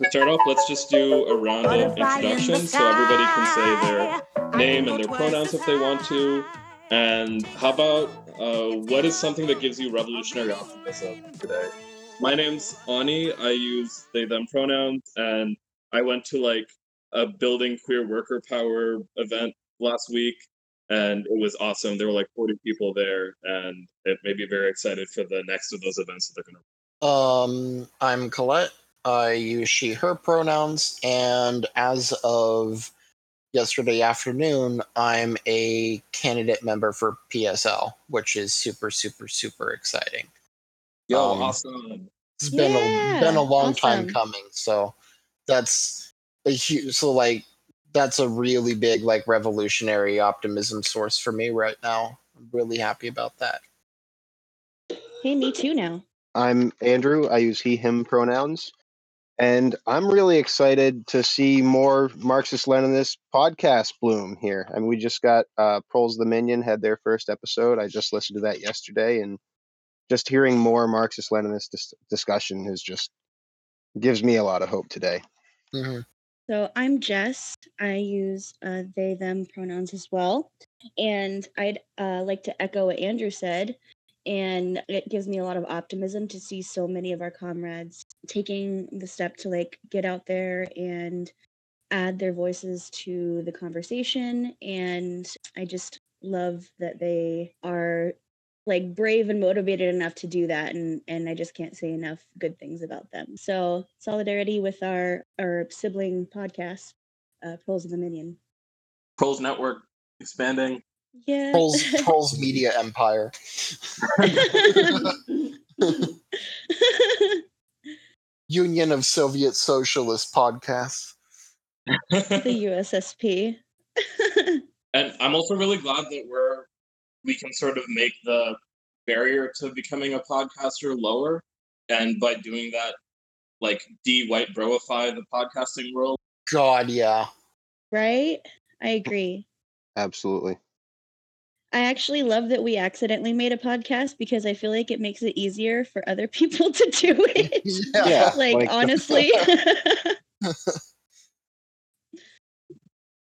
To start off, let's just do a round of introductions so everybody can say their name and their pronouns if they want to. And how about uh, what is something that gives you revolutionary optimism today? My name's Ani. I use they them pronouns, and I went to like a building queer worker power event last week, and it was awesome. There were like 40 people there, and it made me very excited for the next of those events that they're gonna. Um, I'm Colette. I use she, her pronouns, and as of yesterday afternoon, I'm a candidate member for PSL, which is super, super, super exciting. Yo, Um, awesome! It's been a been a long time coming, so that's a huge. So like that's a really big like revolutionary optimism source for me right now. I'm really happy about that. Hey, me too now. I'm Andrew. I use he, him pronouns. And I'm really excited to see more Marxist Leninist podcast bloom here. I mean, we just got uh, Proles the Minion had their first episode. I just listened to that yesterday. And just hearing more Marxist Leninist dis- discussion is just gives me a lot of hope today. Mhm. So I'm Jess. I use uh, they, them pronouns as well. And I'd uh, like to echo what Andrew said. And it gives me a lot of optimism to see so many of our comrades taking the step to like get out there and add their voices to the conversation. And I just love that they are like brave and motivated enough to do that and and I just can't say enough good things about them. So solidarity with our our sibling podcast, uh Pros of the Minion. Pros Network expanding. Yeah. Trolls, Trolls Media Empire. Union of Soviet Socialist Podcasts. the USSP. And I'm also really glad that we're we can sort of make the barrier to becoming a podcaster lower, and by doing that, like de white broify the podcasting world. God, yeah. right? I agree. Absolutely. I actually love that we accidentally made a podcast because I feel like it makes it easier for other people to do it. Yeah. like, like- honestly.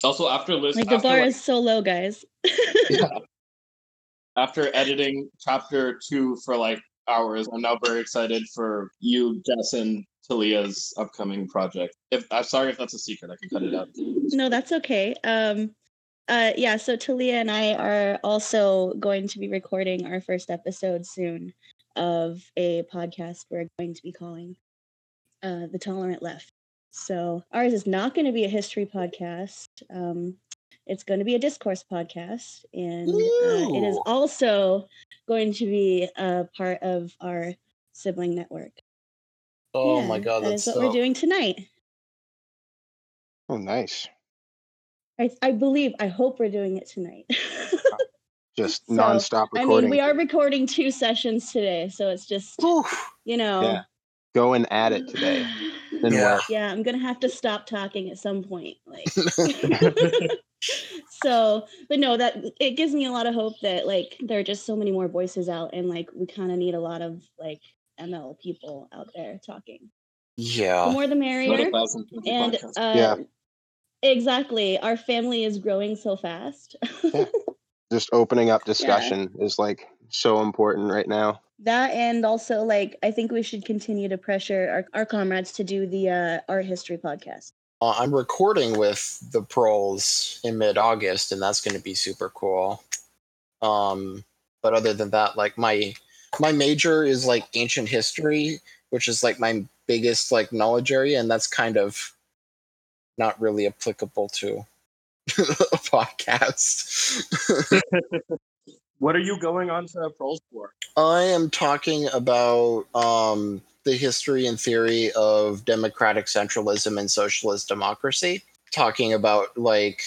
Also, after list, like the after, bar like, is so low, guys. after editing chapter two for like hours, I'm now very excited for you, Jess, and Talia's upcoming project. If I'm sorry if that's a secret, I can cut it out. no, that's okay. Um, uh, yeah, so Talia and I are also going to be recording our first episode soon of a podcast we're going to be calling uh, The Tolerant Left. So ours is not going to be a history podcast. Um, it's going to be a discourse podcast, and uh, it is also going to be a part of our sibling network. Oh Yeah, my god, that that's what so we're doing tonight. Oh, nice. I, I believe, I hope we're doing it tonight. Just So, nonstop I mean, we are recording two sessions today, so it's just Oof. you know. Yeah. Going at it today. Then Yeah. what? Yeah, I'm gonna have to stop talking at some point. Like, so, but no, that it gives me a lot of hope that like there are just so many more voices out, and like we kind of need a lot of like ML people out there talking. Yeah. The Yeah. more the Not merrier. a thousand people And uh, Yeah. Exactly, our family is growing so fast. Just opening up discussion is like so important right now. That and also like I think we should continue to pressure our, our comrades to do the uh, art history podcast. Uh, I'm recording with the proles in mid August, and that's going to be super cool. Um, but other than that, like my my major is like ancient history, which is like my biggest like knowledge area, and that's kind of not really applicable to a podcast. What are you going on to Pros for? I am talking about um, the history and theory of democratic centralism and socialist democracy. Talking about like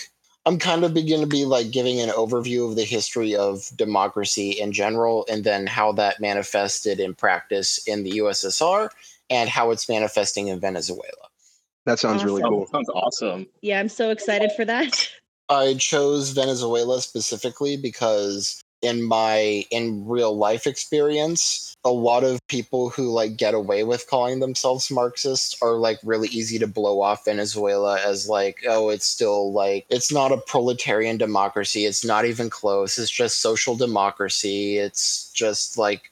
I'm kind of going to be like giving an overview of the history of democracy in general, and then how that manifested in practice in the USSR and how it's manifesting in Venezuela. That sounds really Awesome. cool. Sounds awesome. Yeah, I'm so excited for that. I chose Venezuela specifically because in my in real life experience a lot of people who like get away with calling themselves marxists are like really easy to blow off venezuela as like oh it's still like it's not a proletarian democracy it's not even close it's just social democracy it's just like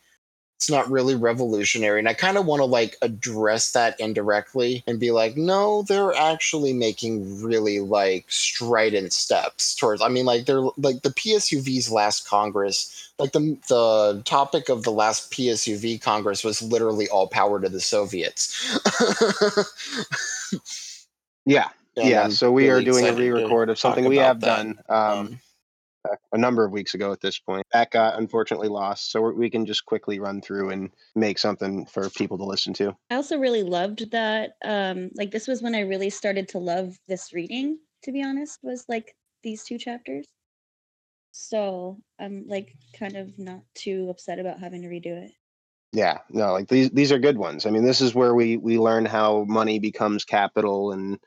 it's not really revolutionary and i kind of want to like address that indirectly and be like no they're actually making really like strident steps towards i mean like they're like the psuv's last congress like the the topic of the last psuv congress was literally all power to the soviets yeah And yeah so we are doing a re-record of something we have that. done um, Um, a number of weeks ago at this point that got unfortunately lost so we're- can just quickly run through and make something for people to listen to I also really loved that. Um, like this was when I really started to love this reading. To be honest, was like these two chapters. So I'm like kind of not too upset about having to redo it. Yeah, no, like these these are good ones. I mean, this is where we we learn how money becomes capital and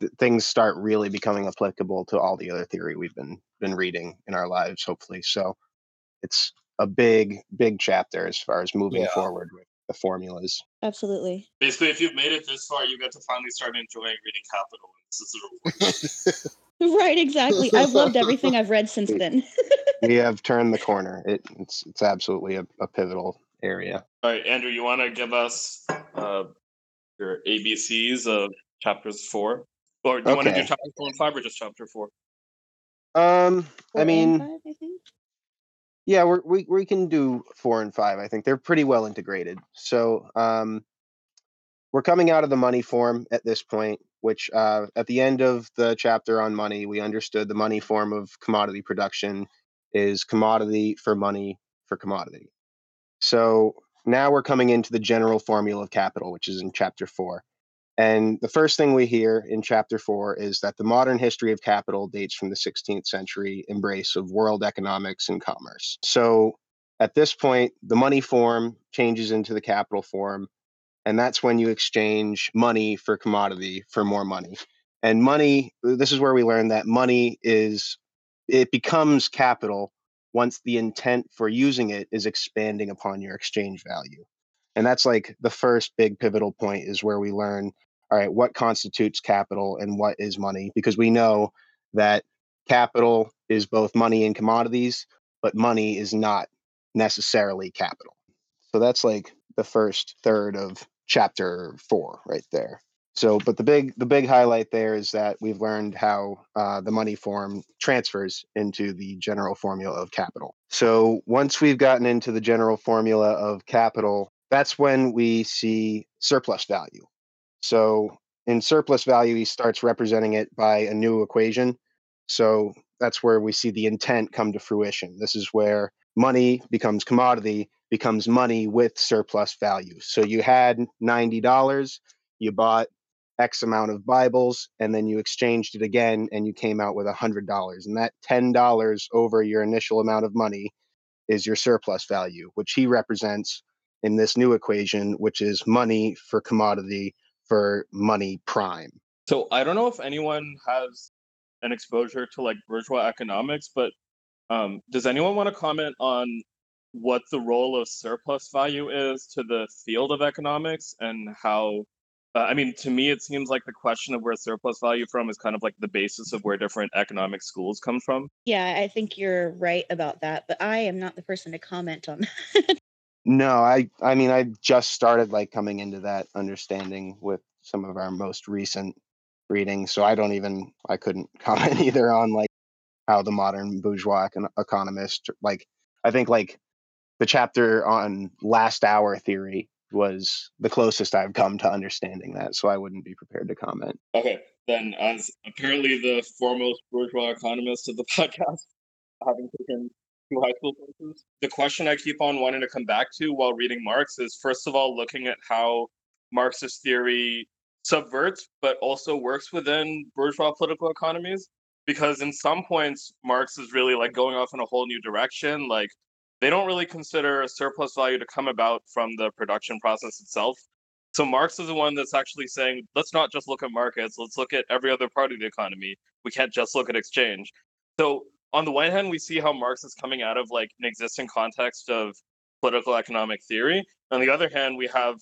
th- things start really becoming applicable to all the other theory we've been been reading in our lives, hopefully. So it's a big big chapter as far as moving Yeah. forward with the formulas. Absolutely. Basically, if you've made it this far, you get to finally start enjoying reading Capital. This is the reward. Right, exactly. I've loved everything I've read since then. we have turned the corner. It, it's it's absolutely a, a pivotal area. All right, Andrew, you want to give us uh, your ABCs of chapters four? Or do you want to do Okay. chapter four and five or just chapter four? Um, Four I mean, five, I think. Yeah, we're, we we can do four and five. I think they're pretty well integrated. So um, we're coming out of the money form at this point, which uh, at the end of the chapter on money, we understood the money form of commodity production is commodity for money for commodity. So now we're coming into the general formula of capital, which is in chapter four. And the first thing we hear in chapter four is that the modern history of capital dates from the 16th century embrace of world economics and commerce. So at this point, the money form changes into the capital form. And that's when you exchange money for commodity for more money. And money, this is where we learn that money is, it becomes capital once the intent for using it is expanding upon your exchange value. And that's like the first big pivotal point is where we learn all right, what constitutes capital and what is money? Because we know that capital is both money and commodities, but money is not necessarily capital. So that's like the first third of chapter four right there. So, but the big the big highlight there is that we've learned how uh, the money form transfers into the general formula of capital. So once we've gotten into the general formula of capital, that's when we see surplus value. So in surplus value, he starts representing it by a new equation. So that's where we see the intent come to fruition. This is where money becomes commodity, becomes money with surplus value. So you had $90, you bought X amount of Bibles, and then you exchanged it again and you came out with $100. And that $10 over your initial amount of money is your surplus value, which he represents in this new equation, which is money for commodity for money prime. So I don't know if anyone has an exposure to like bourgeois economics, but um, does anyone want to comment on what the role of surplus value is to the field of economics and how? Uh, I mean, to me, it seems like the question of where surplus value from is kind of like the basis of where different economic schools come from. Yeah, I think you're right about that, but I am not the person to comment on that. No, I I mean I just started like coming into that understanding with some of our most recent readings, so I don't even I couldn't comment either on like how the modern bourgeois econ- economist like I think like the chapter on last hour theory was the closest I've come to understanding that, so I wouldn't be prepared to comment. Okay, then, as apparently the foremost bourgeois economist of the podcast, having taken two high school courses, the question I keep on wanting to come back to while reading Marx is first of all looking at how Marxist theory subverts but also works within bourgeois political economies. Because in some points, Marx is really like going off in a whole new direction. Like they don't really consider a surplus value to come about from the production process itself. So Marx is the one that's actually saying, let's not just look at markets, let's look at every other part of the economy. We can't just look at exchange. So on the one hand, we see how Marx is coming out of like an existing context of political economic theory. On the other hand, we have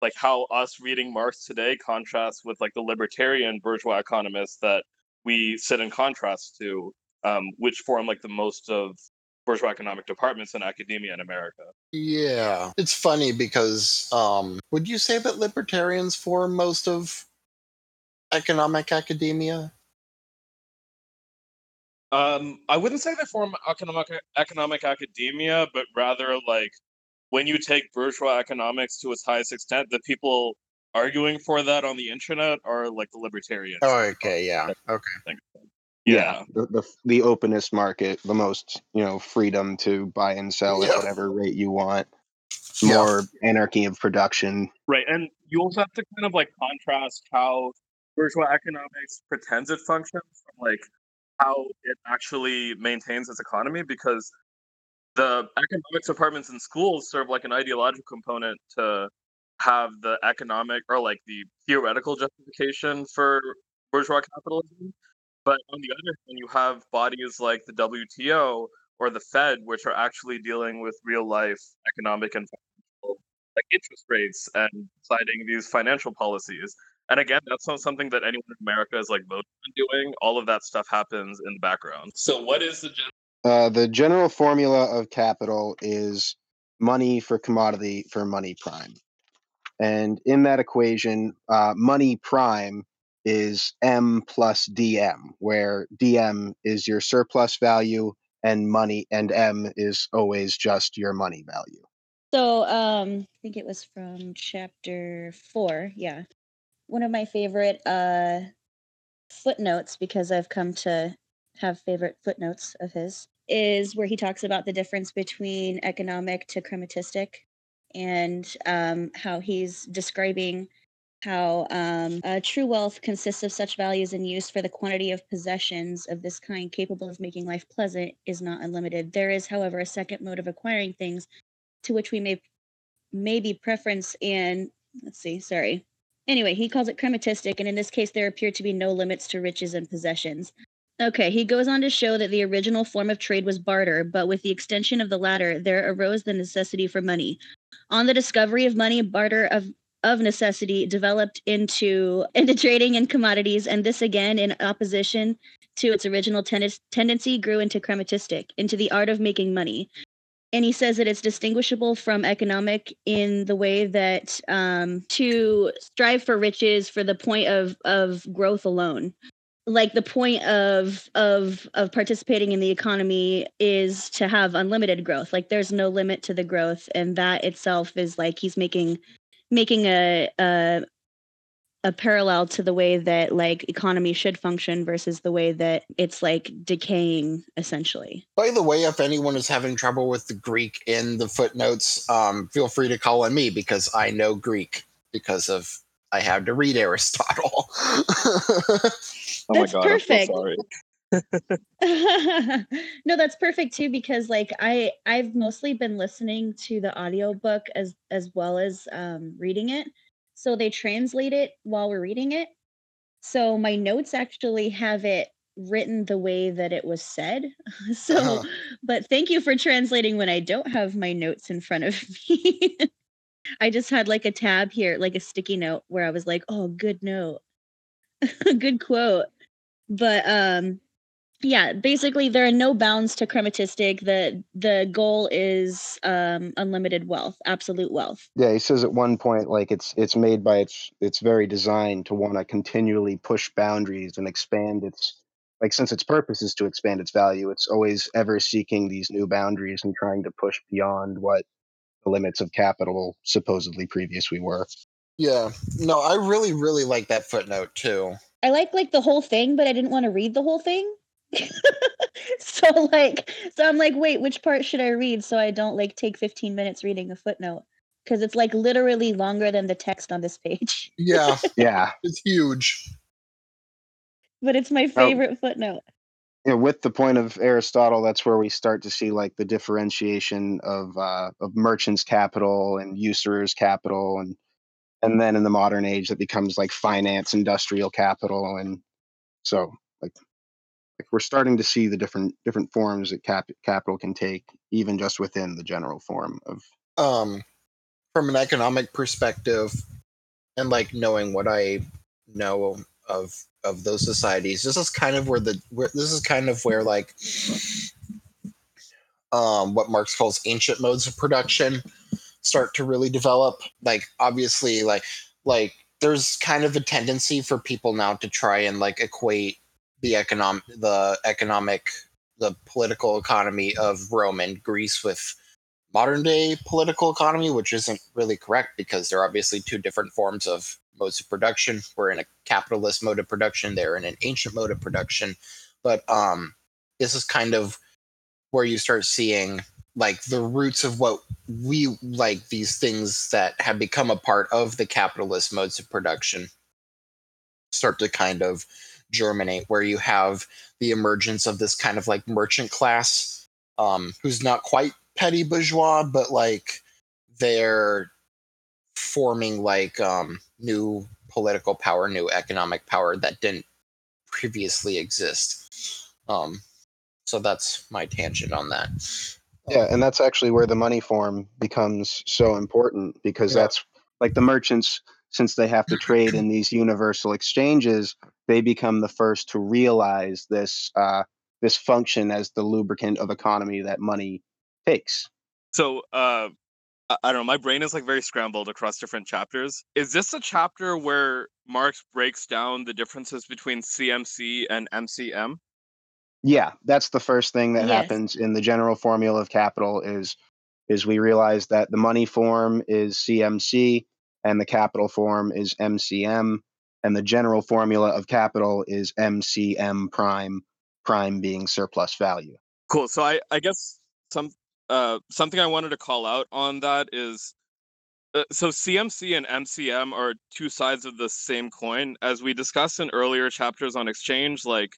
like how us reading Marx today contrasts with like the libertarian bourgeois economists that we sit in contrast to, um, which form like the most of bourgeois economic departments in academia in America. Yeah. It's funny because um would you say that libertarians form most of economic academia? Um, I wouldn't say they form economic economic academia, but rather like when you take bourgeois economics to its highest extent, the people arguing for that on the internet are like the libertarians. Oh, okay, yeah. Okay. Yeah. The, the the openest market, the most you know freedom to buy and sell Yeah. at whatever rate you want. Yeah. More anarchy of production. Right. And you also have to kind of like contrast how bourgeois economics pretends it functions from like how it actually maintains its economy because the economics departments in schools serve like an ideological component to have the economic or like the theoretical justification for bourgeois capitalism. But on the other hand, you have bodies like the WTO or the Fed, which are actually dealing with real life economic and financial like interest rates and deciding these financial policies. And again, that's not something that anyone in America is like voting doing. All of that stuff happens in the background. So, what is the gen- Uh, the general formula of capital is money for commodity for money prime. And in that equation, uh, money prime is M plus DM, where DM is your surplus value and money and M is always just your money value. So um I think it was from chapter 4, yeah. One of my favorite uh footnotes because I've come to have favorite footnotes of his is where he talks about the difference between economic to chrematistic and um, how he's describing how um, uh, true wealth consists of such values and use for the quantity of possessions of this kind capable of making life pleasant is not unlimited. There is, however, a second mode of acquiring things to which we may maybe preference and let's see, sorry. Anyway, he calls it chrematistic, and in this case, there appear to be no limits to riches and possessions. Okay, he goes on to show that the original form of trade was barter, but with the extension of the latter, there arose the necessity for money. On the discovery of money, barter of of necessity developed into into trading in commodities, and this again in opposition to its original ten- tendency grew into chrematistic, into the art of making money and he says that it's distinguishable from economic in the way that um, to strive for riches for the point of of growth alone. Like the point of of of participating in the economy is to have unlimited growth. Like there's no limit to the growth and that itself is like he's making making a a a parallel to the way that like economy should function versus the way that it's like decaying essentially By the way, if anyone is having trouble with the Greek in the footnotes, um, feel free to call on me because I know Greek because of I had to read Aristotle. Oh my That's god, I'm perfect. so sorry. no that's perfect too because like i i've mostly been listening to the audiobook as as well as um reading it so they translate it while we're reading it. So my notes actually have it written the way that it was said. So Uh-huh. but thank you for translating when i don't have my notes in front of me. I just had like a tab here like a sticky note where i was like oh good note. Good quote. But um yeah basically there are no bounds to chrematistic the the goal is um unlimited wealth absolute wealth Yeah, he says at one point like it's it's made by its its very design to want to continually push boundaries and expand its like since its purpose is to expand its value, it's always ever seeking these new boundaries and trying to push beyond what the limits of capital supposedly previously were. yeah, no, I really, really like that footnote too. i like like the whole thing but i didn't want to read the whole thing so like so i'm like wait which part should i read so i don't like take 15 minutes reading a footnote because it's like literally longer than the text on this page Yeah, Yeah. it's huge. but it's my favorite footnote you know, with the point of Aristotle, that's where we start to see like the differentiation of uh, of merchants' capital and usurers' capital, and and then in the modern age, that becomes like finance, industrial capital, and so like like we're starting to see the different different forms that cap, capital can take, even just within the general form of. Um, from an economic perspective, and like knowing what I know of of those societies, this is kind of where the where this is kind of where like um what Marx calls ancient modes of production start to really develop. Like obviously, like like there's kind of a tendency for people now to try and like equate the economic the economic the political economy of Rome and Greece with modern day political economy, which isn't really correct because they're obviously two different forms of modes of production. We're in a capitalist mode of production, they're in an ancient mode of production. But um this is kind of where you start seeing like the roots of what we like these things that have become a part of the capitalist modes of production start to kind of germinate where you have the emergence of this kind of like merchant class um who's not quite petty bourgeois but like they're forming like um new political power new economic power that didn't previously exist um so that's my tangent on that Yeah, and that's actually where the money form becomes so important because Yeah. that's like the merchants, since they have to trade in these universal exchanges, they become the first to realize this uh, this function as the lubricant of economy that money takes. So, uh, I, I don't know. My brain is like very scrambled across different chapters. Is this a chapter where Marx breaks down the differences between CMC and MCM? Yeah, that's the first thing that Yes. happens in the general formula of capital is is we realize that the money form is CMC and the capital form is MCM and the general formula of capital is MCM prime prime being surplus value. Cool. So I, I guess some uh something I wanted to call out on that is uh, so CMC and MCM are two sides of the same coin. As we discussed in earlier chapters on exchange, like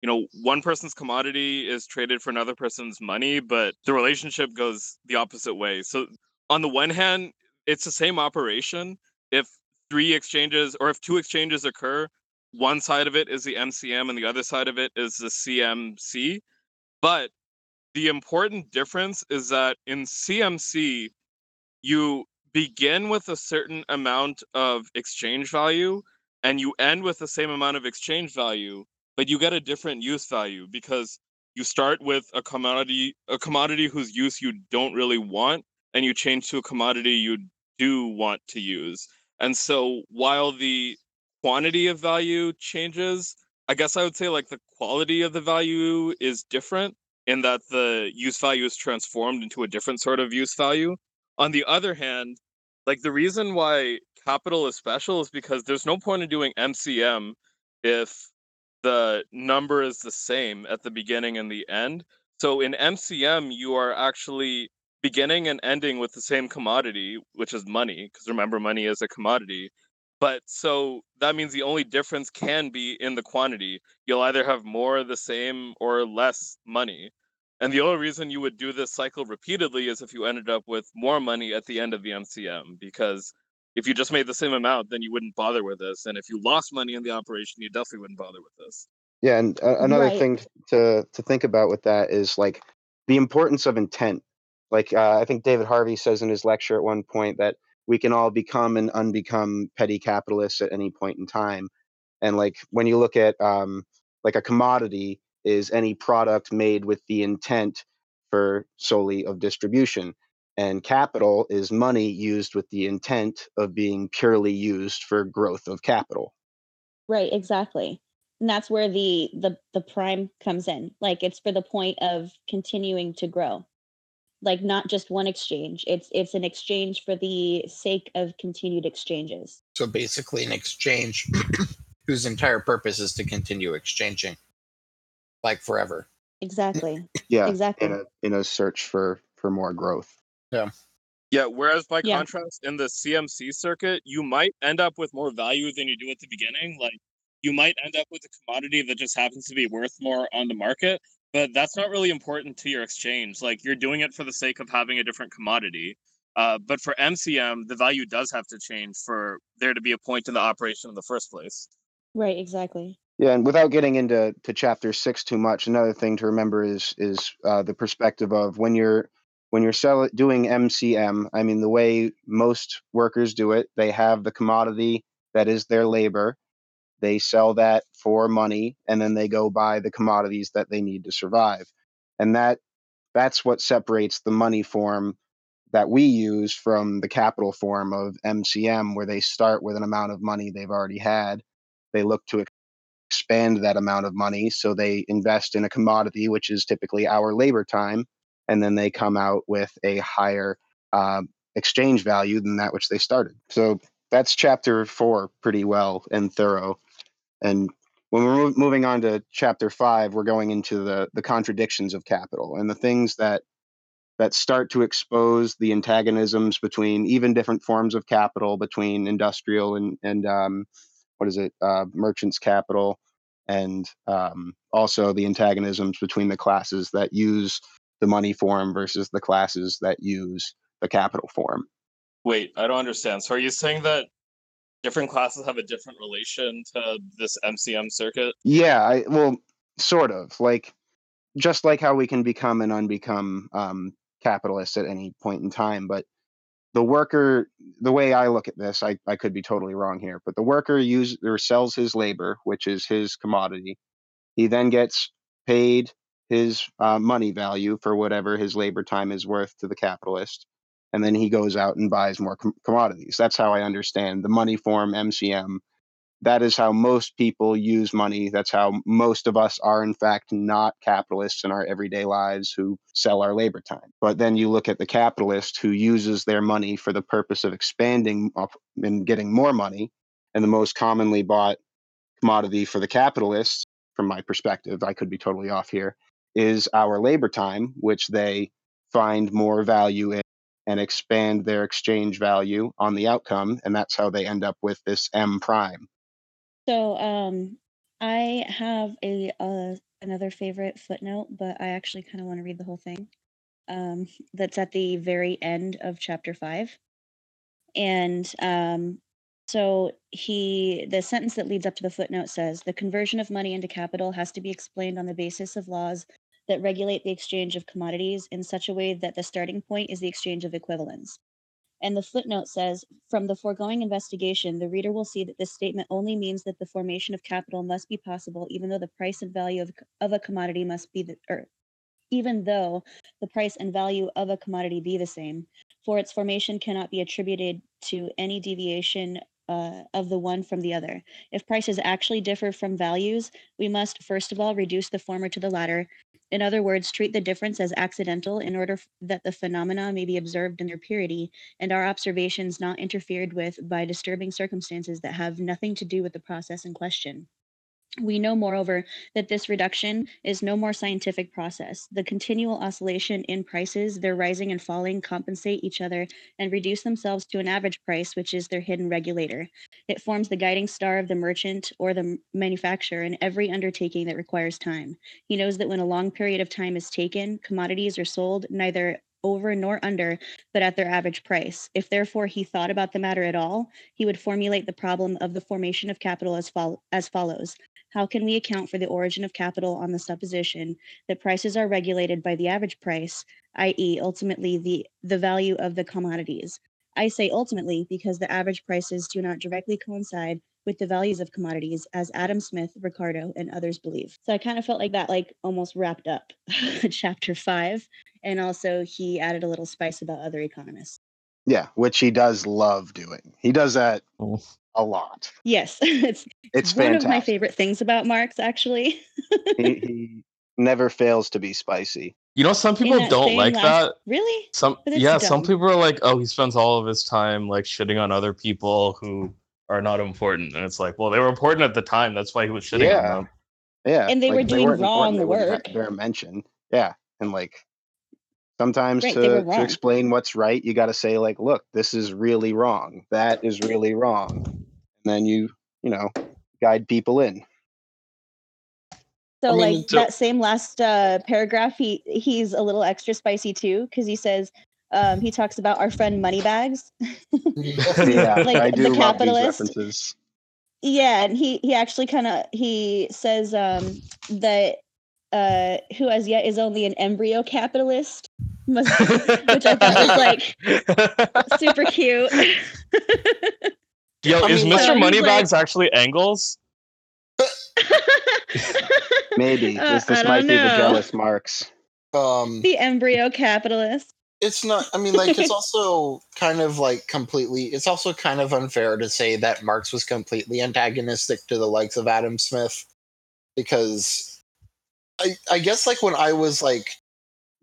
you know, one person's commodity is traded for another person's money, but the relationship goes the opposite way. So on the one hand, it's the same operation. If three exchanges or if two exchanges occur, one side of it is the MCM and the other side of it is the CMC. But the important difference is that in CMC, you begin with a certain amount of exchange value and you end with the same amount of exchange value, but you get a different use value because you start with a commodity a commodity whose use you don't really want and you change to a commodity you do want to use. And so while the quantity of value changes, I guess I would say like the quality of the value is different in that the use value is transformed into a different sort of use value. On the other hand, like the reason why capital is special is because there's no point in doing MCM if the number is the same at the beginning and the end. So in MCM, you are actually beginning and ending with the same commodity, which is money, because remember, money is a commodity. But so that means the only difference can be in the quantity. You'll either have more, of the same, or less money. And the only reason you would do this cycle repeatedly is if you ended up with more money at the end of the MCM, because if you just made the same amount, then you wouldn't bother with this. And if you lost money in the operation, you definitely wouldn't bother with this. Yeah, and uh, another Right. thing to to think about with that is like the importance of intent. Like uh, I think David Harvey says in his lecture at one point that we can all become and unbecome petty capitalists at any point in time. And like when you look at um, like a commodity is any product made with the intent for solely of distribution. And capital is money used with the intent of being purely used for growth of capital. Right, exactly. And that's where the the the prime comes in. Like it's for the point of continuing to grow. Like not just one exchange. It's it's an exchange for the sake of continued exchanges. So basically, an exchange whose entire purpose is to continue exchanging, like forever. Exactly. Yeah, Exactly. in a in a search for for more growth. Yeah, Yeah. whereas by Yeah. contrast, in the CMC circuit, you might end up with more value than you do at the beginning. Like you might end up with a commodity that just happens to be worth more on the market, but that's not really important to your exchange. Like you're doing it for the sake of having a different commodity. Uh, but for MCM, the value does have to change for there to be a point in the operation in the first place. Right, exactly. Yeah, and without getting into to chapter six too much, another thing to remember is is uh, the perspective of when you're when you're sell, doing MCM. I mean, the way most workers do it, they have the commodity that is their labor. They sell that for money, and then they go buy the commodities that they need to survive, and that that's what separates the money form that we use from the capital form of MCM, where they start with an amount of money they've already had. They look to expand that amount of money. So they invest in a commodity, which is typically our labor time, and then they come out with a higher uh, exchange value than that which they started. So that's chapter four pretty well and thorough. And when we're moving on to chapter five, we're going into the the contradictions of capital and the things that that start to expose the antagonisms between even different forms of capital, between industrial and and um, what is it, uh, merchants capital, and um, also the antagonisms between the classes that use the money form versus the classes that use the capital form. Wait, I don't understand. So are you saying that different classes have a different relation to this MCM circuit? Yeah, I, well, sort of. Like just like how we can become and unbecome um, capitalists at any point in time, but the worker the way i look at this I, I could be totally wrong here but the worker uses or sells his labor which is his commodity he then gets paid his uh, money value for whatever his labor time is worth to the capitalist and then he goes out and buys more com- commodities that's how i understand the money form mcm that is how most people use money. That's how most of us are, in fact, not capitalists in our everyday lives who sell our labor time. But then you look at the capitalist who uses their money for the purpose of expanding and getting more money. And the most commonly bought commodity for the capitalists, from my perspective, I could be totally off here, is our labor time, which they find more value in and expand their exchange value on the outcome. And that's how they end up with this M prime so, um, I have a uh, another favorite footnote, but I actually kind of want to read the whole thing. Um, that's at the very end of chapter five, and um, so he the sentence that leads up to the footnote says the conversion of money into capital has to be explained on the basis of laws that regulate the exchange of commodities in such a way that the starting point is the exchange of equivalents. And the footnote says From the foregoing investigation, the reader will see that this statement only means that the formation of capital must be possible, even though the price and value of, of a commodity must be the, or even though the price and value of a commodity be the same, for its formation cannot be attributed to any deviation uh, of the one from the other. If prices actually differ from values, we must first of all reduce the former to the latter, in other words, treat the difference as accidental in order that the phenomena may be observed in their purity and our observations not interfered with by disturbing circumstances that have nothing to do with the process in question. We know, moreover, that this reduction is no more scientific process. The continual oscillation in prices, their rising and falling, compensate each other and reduce themselves to an average price, which is their hidden regulator. It forms the guiding star of the merchant or the manufacturer in every undertaking that requires time. He knows that when a long period of time is taken, commodities are sold neither over nor under, but at their average price. If therefore he thought about the matter at all, he would formulate the problem of the formation of capital as, as follows how can we account for the origin of capital on the supposition that prices are regulated by the average price, i.e., ultimately the, the value of the commodities? I say ultimately because the average prices do not directly coincide with the values of commodities, as Adam Smith, Ricardo, and others believe. So I kind of felt like that, like almost wrapped up chapter five. And also, he added a little spice about other economists. Yeah, which he does love doing. He does that oh a lot. Yes, it's it's one fantastic. of my favorite things about Marx. Actually, he, he, never fails to be spicy. You know, some people don't like last... that. Really? Some yeah, dumb. some people are like, oh, he spends all of his time like shitting on other people who are not important, and it's like, well, they were important at the time. That's why he was shitting yeah. on them. Yeah, and they like, were doing wrong work. They're mentioned. Yeah, and like sometimes right, to, to explain what's right you got to say like look this is really wrong. That is really wrong. And then you you know guide people in. So I mean, like so- that same last uh, paragraph he he's a little extra spicy too because he says um, he talks about our friend moneybags. Yeah like I do the capitalist. Yeah, and he he actually kind of he says um that uh who as yet is only an embryo capitalist, must, which I thought was like super cute. Yo, I is mean, Mr. like- Moneybags actually Engels? Maybe Uh, this, this might don't be the know. jealous Marx. Um, the embryo capitalist. it's not. I mean, like, it's also kind of like completely. It's also kind of unfair to say that Marx was completely antagonistic to the likes of Adam Smith, because I, I guess like when I was like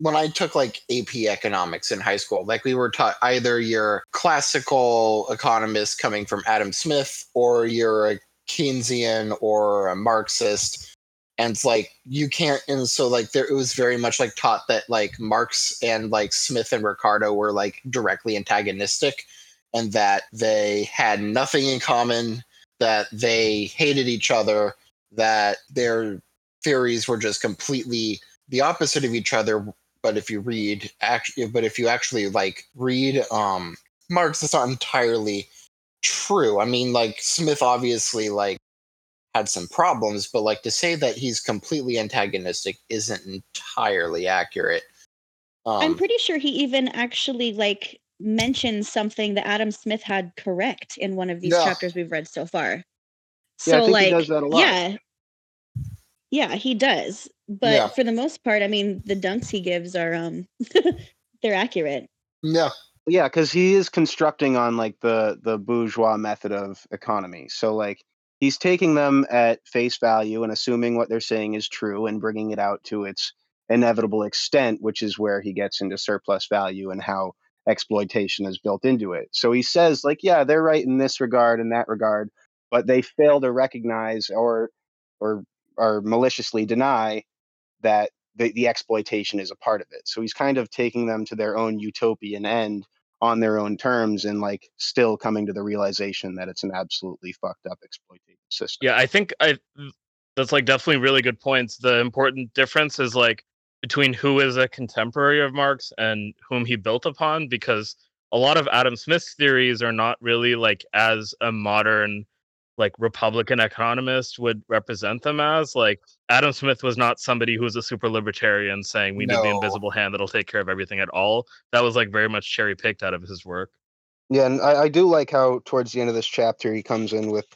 when I took like AP economics in high school, like we were taught either you're classical economist coming from Adam Smith or you're a Keynesian or a Marxist. And it's like you can't and so like there it was very much like taught that like Marx and like Smith and Ricardo were like directly antagonistic and that they had nothing in common, that they hated each other, that their theories were just completely the opposite of each other but if you read actually but if you actually like read um marx it's not entirely true i mean like smith obviously like had some problems but like to say that he's completely antagonistic isn't entirely accurate um I'm pretty sure he even actually like mentioned something that Adam Smith had correct in one of these Yeah. chapters we've read so far. Yeah, So I think like he does that a lot. yeah. Yeah, he does. But Yeah. for the most part, I mean, the dunks he gives are um they're accurate. yeah Yeah, because he is constructing on like the the bourgeois method of economy. So like he's taking them at face value and assuming what they're saying is true and bringing it out to its inevitable extent, which is where he gets into surplus value and how exploitation is built into it. So he says like, yeah, they're right in this regard and that regard, but they fail to recognize or or or maliciously deny that the, the exploitation is a part of it. So he's kind of taking them to their own utopian end on their own terms and like still coming to the realization that it's an absolutely fucked up exploitative system. Yeah, I think I that's like definitely really good points. The important difference is like between who is a contemporary of Marx and whom he built upon, because a lot of Adam Smith's theories are not really like as a modern like Republican economist would represent them as. Like Adam Smith was not somebody who was a super libertarian saying we need the invisible hand that'll take care of everything at all. That was like very much cherry picked out of his work. Yeah, and I, I do like how towards the end of this chapter he comes in with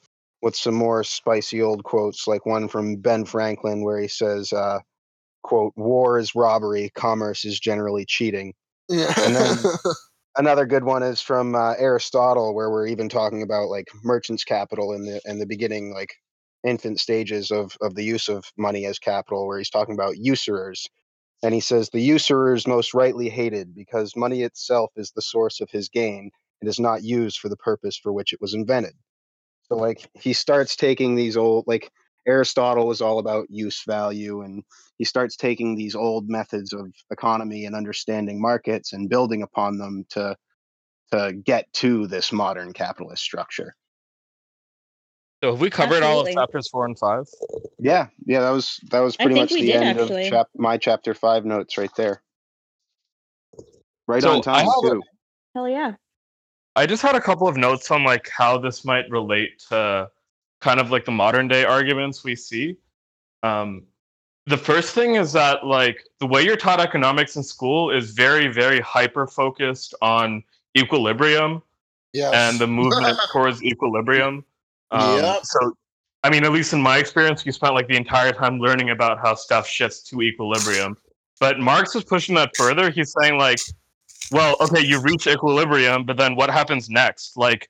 with some more spicy old quotes, like one from Ben Franklin where he says, uh, quote, war is robbery, commerce is generally cheating. yeah And then- another good one is from uh, Aristotle, where we're even talking about like merchants' capital in the in the beginning, like infant stages of of the use of money as capital, where he's talking about usurers, and he says the usurer is most rightly hated because money itself is the source of his gain and is not used for the purpose for which it was invented. So like he starts taking these old like Aristotle was all about use value and he starts taking these old methods of economy and understanding markets and building upon them to to get to this modern capitalist structure. So have we covered all of chapters four and five? Yeah, yeah, that was that was pretty much the did, end actually. of chap- my chapter five notes right there. Right So, on time have a- too. Hell yeah. I just had a couple of notes on like how this might relate to kind of like the modern day arguments we see. Um, the first thing is that like the way you're taught economics in school is very very hyper focused on equilibrium yes. and the movement towards equilibrium. Um, Yep. So, I mean, at least in my experience, you spent like the entire time learning about how stuff shifts to equilibrium. But Marx is pushing that further. He's saying like, well, okay, you reach equilibrium, but then what happens next? Like,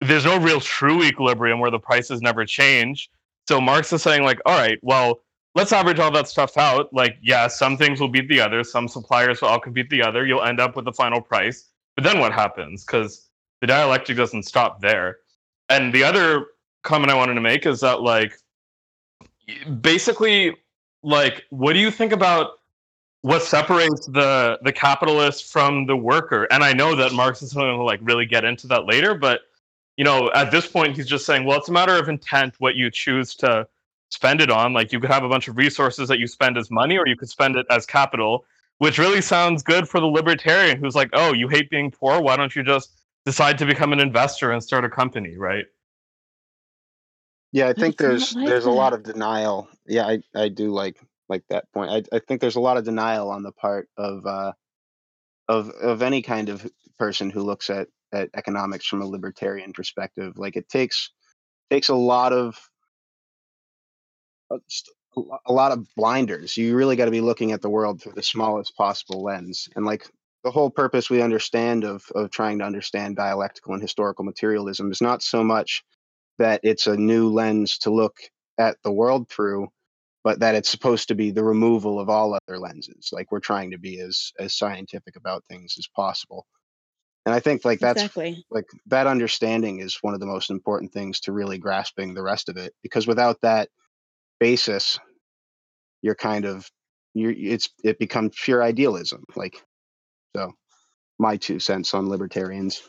there's no real true equilibrium where the prices never change. So Marx is saying like, all right, well, let's average all that stuff out. Like, yeah, some things will beat the others, some suppliers will all compete the other. You'll end up with the final price. But then what happens? Because the dialectic doesn't stop there. And the other comment I wanted to make is that like basically like what do you think about what separates the the capitalist from the worker? And I know that Marx is going to like really get into that later, but you know, at this point he's just saying, well, it's a matter of intent what you choose to spend it on. Like you could have a bunch of resources that you spend as money or you could spend it as capital, which really sounds good for the libertarian who's like, "Oh, you hate being poor, why don't you just decide to become an investor and start a company, right?" Yeah, I think it's not there's like there's a lot of denial. Yeah, I, I do like like that point. I, I think there's a lot of denial on the part of uh, of of any kind of person who looks at at economics from a libertarian perspective. Like it takes takes a lot of a lot of blinders. You really got to be looking at the world through the smallest possible lens. And like the whole purpose we understand of of trying to understand dialectical and historical materialism is not so much that it's a new lens to look at the world through, but that it's supposed to be the removal of all other lenses. Like we're trying to be as as scientific about things as possible. And I think like that's Exactly. like that understanding is one of the most important things to really grasping the rest of it because without that basis you're kind of you're it's it becomes pure idealism like so my two cents on libertarians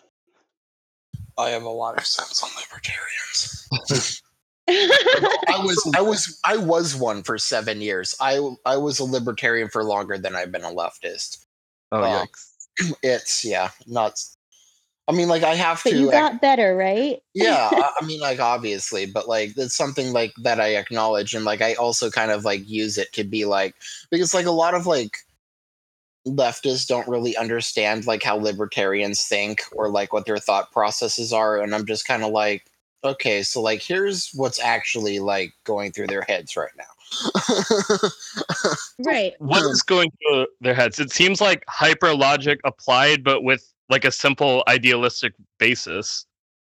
I have a lot of sense on libertarians. I was I was I was one for seven years. I I was a libertarian for longer than I've been a leftist. Oh, Oh. yikes. It's yeah, not. I mean, like I have but to. you got better, right? yeah, I, I mean, like obviously, but like it's something like that I acknowledge, and like I also kind of like use it to be like because like a lot of like leftists don't really understand like how libertarians think or like what their thought processes are, and I'm just kind of like, okay, so like here's what's actually like going through their heads right now. Right. What is going through their heads? It seems like hyper logic applied, but with like a simple idealistic basis.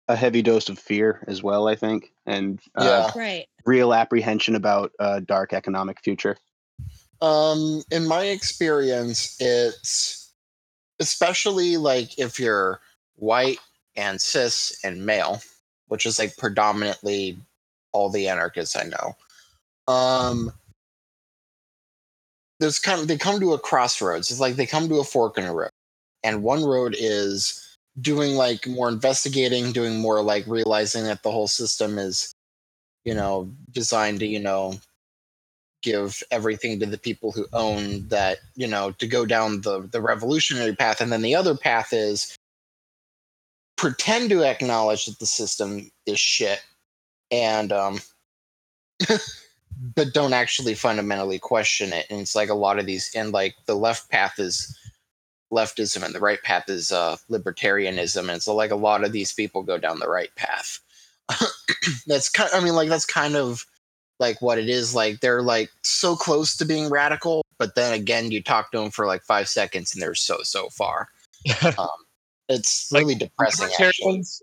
a heavy dose of fear as well i think and uh, Yeah. Right. real apprehension about a dark economic future Um, in my experience, it's especially like if you're white and cis and male, which is like predominantly all the anarchists I know. Um, there's kind of they come to a crossroads. It's like they come to a fork in a road, and one road is doing like more investigating, doing more like realizing that the whole system is, you know, designed to you know give everything to the people who own that you know to go down the the revolutionary path and then the other path is pretend to acknowledge that the system is shit and um but don't actually fundamentally question it. And it's like a lot of these and like the left path is leftism and the right path is uh libertarianism. And so like a lot of these people go down the right path. That's kind i mean like that's kind of like what it is. Like they're like so close to being radical but then again you talk to them for like five seconds and they're so so far. Um, it's Like, really depressing actually. Libertarians,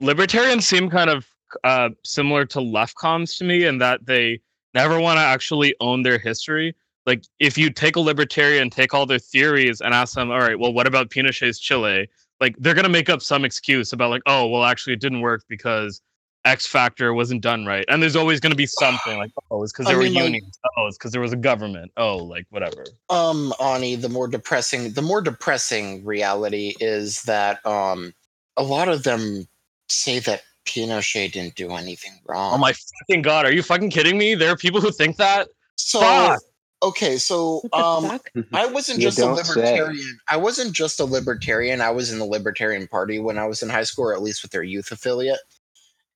libertarians seem kind of uh, similar to left comms to me in that they never want to actually own their history. Like, if you take a libertarian, take all their theories, and ask them, all right, well, what about Pinochet's Chile? Like, they're gonna make up some excuse about like, oh, well, actually, it didn't work because X factor wasn't done right, and there's always gonna be something like, oh, it's because I there mean, were like- unions. Oh, it's because there was a government. Oh, like whatever. um ani the more depressing the more depressing reality is that um a lot of them say that pinochet didn't do anything wrong Oh my fucking god, are you fucking kidding me? There are people who think that. so fuck. okay so um? I wasn't just a don't say. libertarian. I wasn't just a libertarian. I was in the Libertarian Party when I was in high school, or at least with their youth affiliate.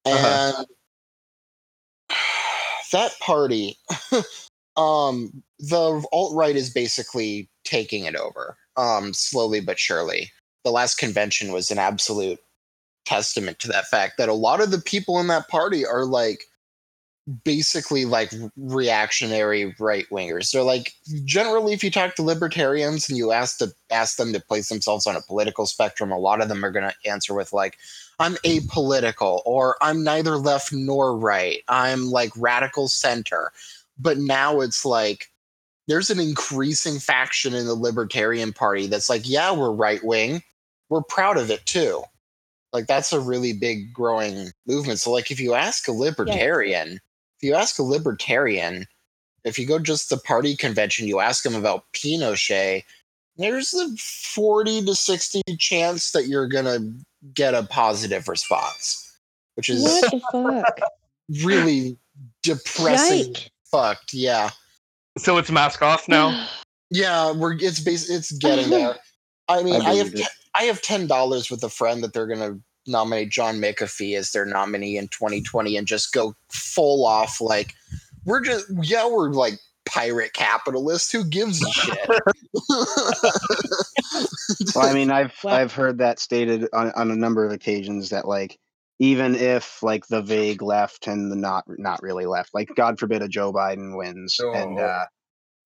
And Uh-huh. that party, um, the alt right is basically taking it over, um, slowly but surely. The last convention was an absolute testament to that fact that a lot of the people in that party are like basically like reactionary right wingers. They're like generally if you talk to libertarians and you ask to ask them to place themselves on a political spectrum, a lot of them are going to answer with like I'm apolitical or I'm neither left nor right. I'm like radical center. But now it's like there's an increasing faction in the libertarian party that's like, yeah, we're right wing. We're proud of it too. Like that's a really big growing movement. So like if you ask a libertarian, if you ask a libertarian, if you go just the party convention, you ask them about Pinochet, there's a 40 to 60 chance that you're gonna get a positive response, which is What the fuck? really depressing. Yike. Fucked, yeah. So it's mask off now. Yeah, we're it's bas- it's getting there. I mean, I I, have it. Te- I have ten dollars with a friend that they're gonna nominate John McAfee as their nominee in 2020 and just go full off like we're just yeah we're like pirate capitalists who gives a shit Well, I mean, I've Well- I've heard that stated on, on a number of occasions that like even if like the vague left and the not not really left, like God forbid a Joe Biden wins, and Oh. uh,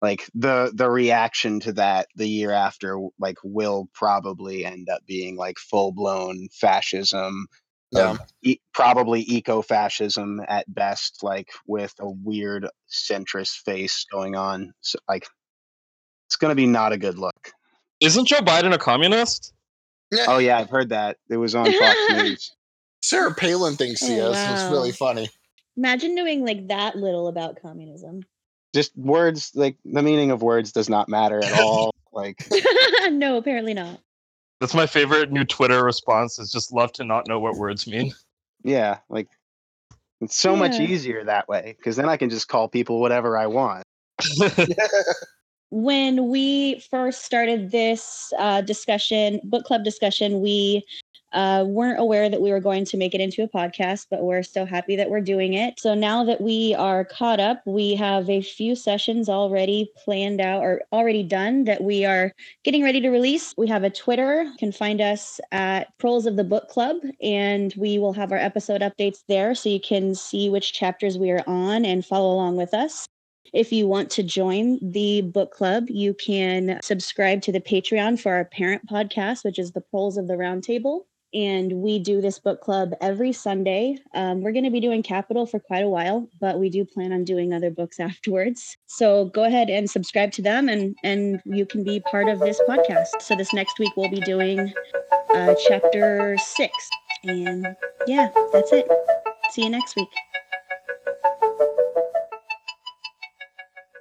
like the the reaction to that the year after like will probably end up being like full blown fascism, yeah um, e- probably eco fascism at best, like with a weird centrist face going on. So like it's gonna be not a good look. Isn't Joe Biden a communist? Oh yeah, I've heard that. It was on Fox News. Sarah Palin thinks he Oh, is it's really funny Imagine knowing like that little about communism. Just words, like the meaning of words does not matter at all. Like no, apparently not. That's my favorite new Twitter response. Is just love to not know what words mean. yeah, like it's so much easier that way because then I can just call people whatever I want. when we first started this uh, discussion, book club discussion, we uh, weren't aware that we were going to make it into a podcast, but we're so happy that we're doing it. So now that we are caught up, we have a few sessions already planned out or already done that we are getting ready to release. We have a Twitter. You can find us at Proles of the Book Club, and we will have our episode updates there so you can see which chapters we are on and follow along with us. If you want to join the book club, you can subscribe to the Patreon for our parent podcast, which is the Proles of the Roundtable. And we do this book club every Sunday. Um, we're going to be doing Capital for quite a while, but we do plan on doing other books afterwards. So go ahead and subscribe to them, and and you can be part of this podcast. So this next week we'll be doing uh, chapter six, and yeah, that's it. See you next week.